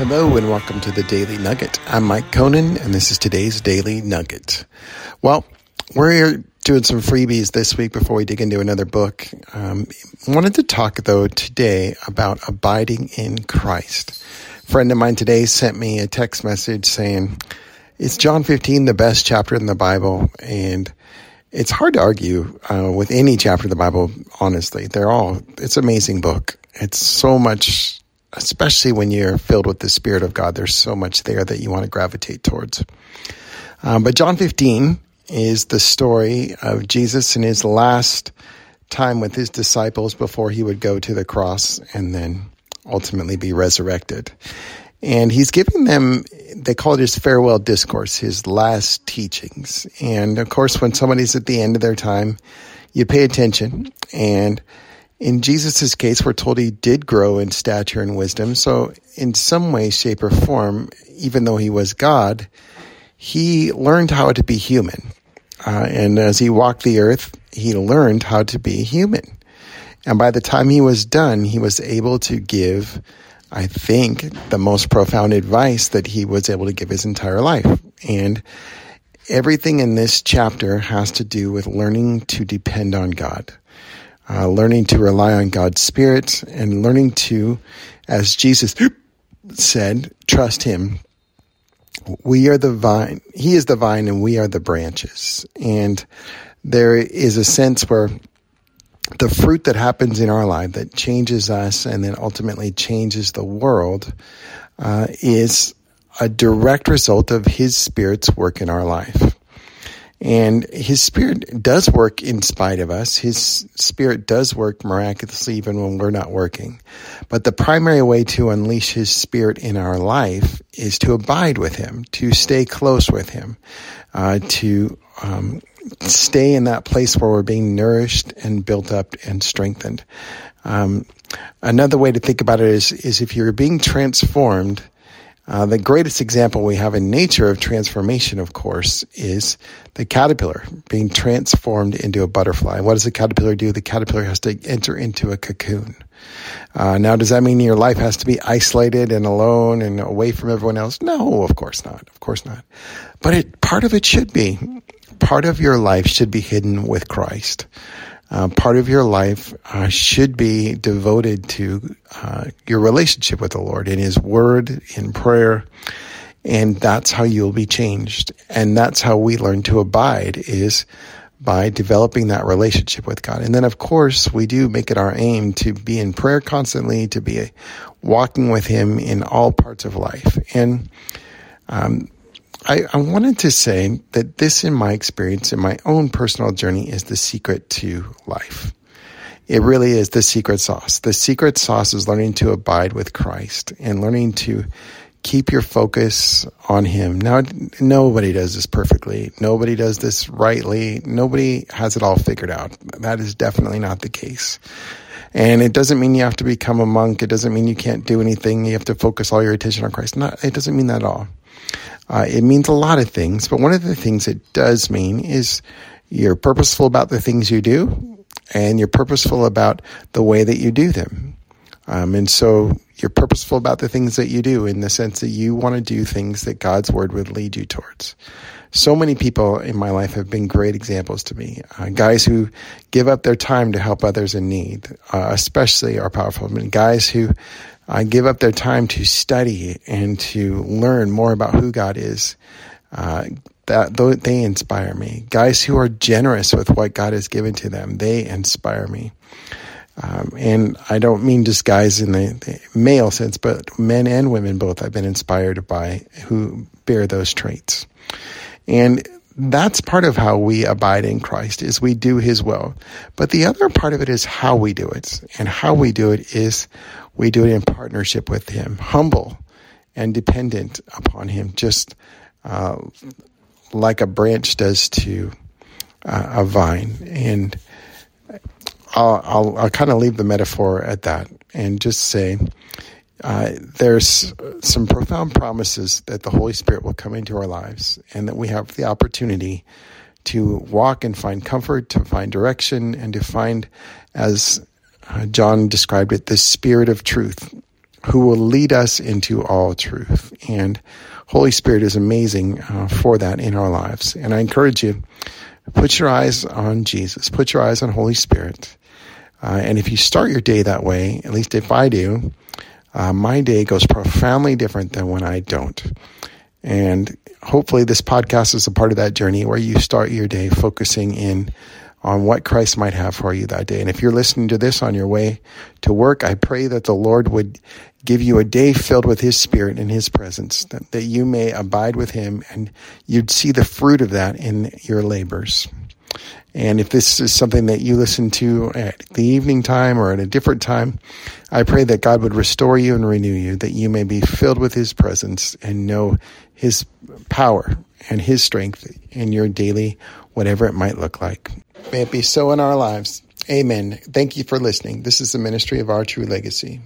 Hello and welcome to the Daily Nugget. I'm Mike Conan and this is today's Daily Nugget. Well, we're here doing some freebies this week before we dig into another book. Um, wanted to talk though today about abiding in Christ. A friend of mine today sent me a text message saying, "Is John 15 the best chapter in the Bible?" And it's hard to argue uh, with any chapter of the Bible. Honestly, they're all. It's an amazing book. It's so much especially when you're filled with the Spirit of God, there's so much there that you want to gravitate towards. Um, but John 15 is the story of Jesus in his last time with his disciples before he would go to the cross and then ultimately be resurrected. And he's giving them, they call it his farewell discourse, his last teachings. And of course, when somebody's at the end of their time, you pay attention and in Jesus' case, we're told he did grow in stature and wisdom. So, in some way, shape, or form, even though he was God, he learned how to be human. Uh, and as he walked the earth, he learned how to be human. And by the time he was done, he was able to give, I think, the most profound advice that he was able to give his entire life. And everything in this chapter has to do with learning to depend on God uh, learning to rely on God's Spirit and learning to, as Jesus said, trust Him. We are the vine. He is the vine and we are the branches. And there is a sense where the fruit that happens in our life that changes us and then ultimately changes the world uh, is a direct result of His Spirit's work in our life. And his spirit does work in spite of us. His spirit does work miraculously even when we're not working. But the primary way to unleash his spirit in our life is to abide with him, to stay close with him, uh, to um, stay in that place where we're being nourished and built up and strengthened. Um, another way to think about it is, is if you're being transformed, uh, the greatest example we have in nature of transformation, of course, is the caterpillar being transformed into a butterfly. What does the caterpillar do? The caterpillar has to enter into a cocoon. Uh, now, does that mean your life has to be isolated and alone and away from everyone else? No, of course not. Of course not. But it, part of it should be. Part of your life should be hidden with Christ uh, part of your life uh, should be devoted to uh, your relationship with the Lord in His Word, in prayer, and that's how you'll be changed. And that's how we learn to abide is by developing that relationship with God. And then, of course, we do make it our aim to be in prayer constantly, to be walking with Him in all parts of life. And um, I, I, wanted to say that this, in my experience, in my own personal journey, is the secret to life. It really is the secret sauce. The secret sauce is learning to abide with Christ and learning to keep your focus on Him. Now, nobody does this perfectly. Nobody does this rightly. Nobody has it all figured out. That is definitely not the case. And it doesn't mean you have to become a monk. It doesn't mean you can't do anything. You have to focus all your attention on Christ. Not, it doesn't mean that at all. Uh, it means a lot of things, but one of the things it does mean is you're purposeful about the things you do and you're purposeful about the way that you do them. Um, and so you're purposeful about the things that you do in the sense that you want to do things that God's word would lead you towards. So many people in my life have been great examples to me. Uh, guys who give up their time to help others in need, uh, especially are powerful. I mean, guys who uh, give up their time to study and to learn more about who God is. Uh, that they inspire me. Guys who are generous with what God has given to them, they inspire me. Um, and I don't mean disguise in the, the, male sense, but men and women both. I've been inspired by who bear those traits, and that's part of how we abide in Christ is we do His will. But the other part of it is how we do it, and how we do it is we do it in partnership with Him, humble and dependent upon Him, just uh, like a branch does to uh, a vine. And I'll, I'll, I'll kind of leave the metaphor at that and just say uh, there's some profound promises that the Holy Spirit will come into our lives and that we have the opportunity to walk and find comfort, to find direction, and to find, as uh, John described it, the spirit of truth who will lead us into all truth. And Holy Spirit is amazing uh, for that in our lives. And I encourage you, put your eyes on Jesus, put your eyes on Holy Spirit. Uh, and if you start your day that way, at least if I do, uh, my day goes profoundly different than when I don't. And hopefully, this podcast is a part of that journey where you start your day focusing in on what Christ might have for you that day. And if you're listening to this on your way to work, I pray that the Lord would give you a day filled with His Spirit and His presence, that, that you may abide with Him and you'd see the fruit of that in your labors. And if this is something that you listen to at the evening time or at a different time, I pray that God would restore you and renew you, that you may be filled with His presence and know His power and His strength in your daily, whatever it might look like. May it be so in our lives. Amen. Thank you for listening. This is the ministry of our true legacy.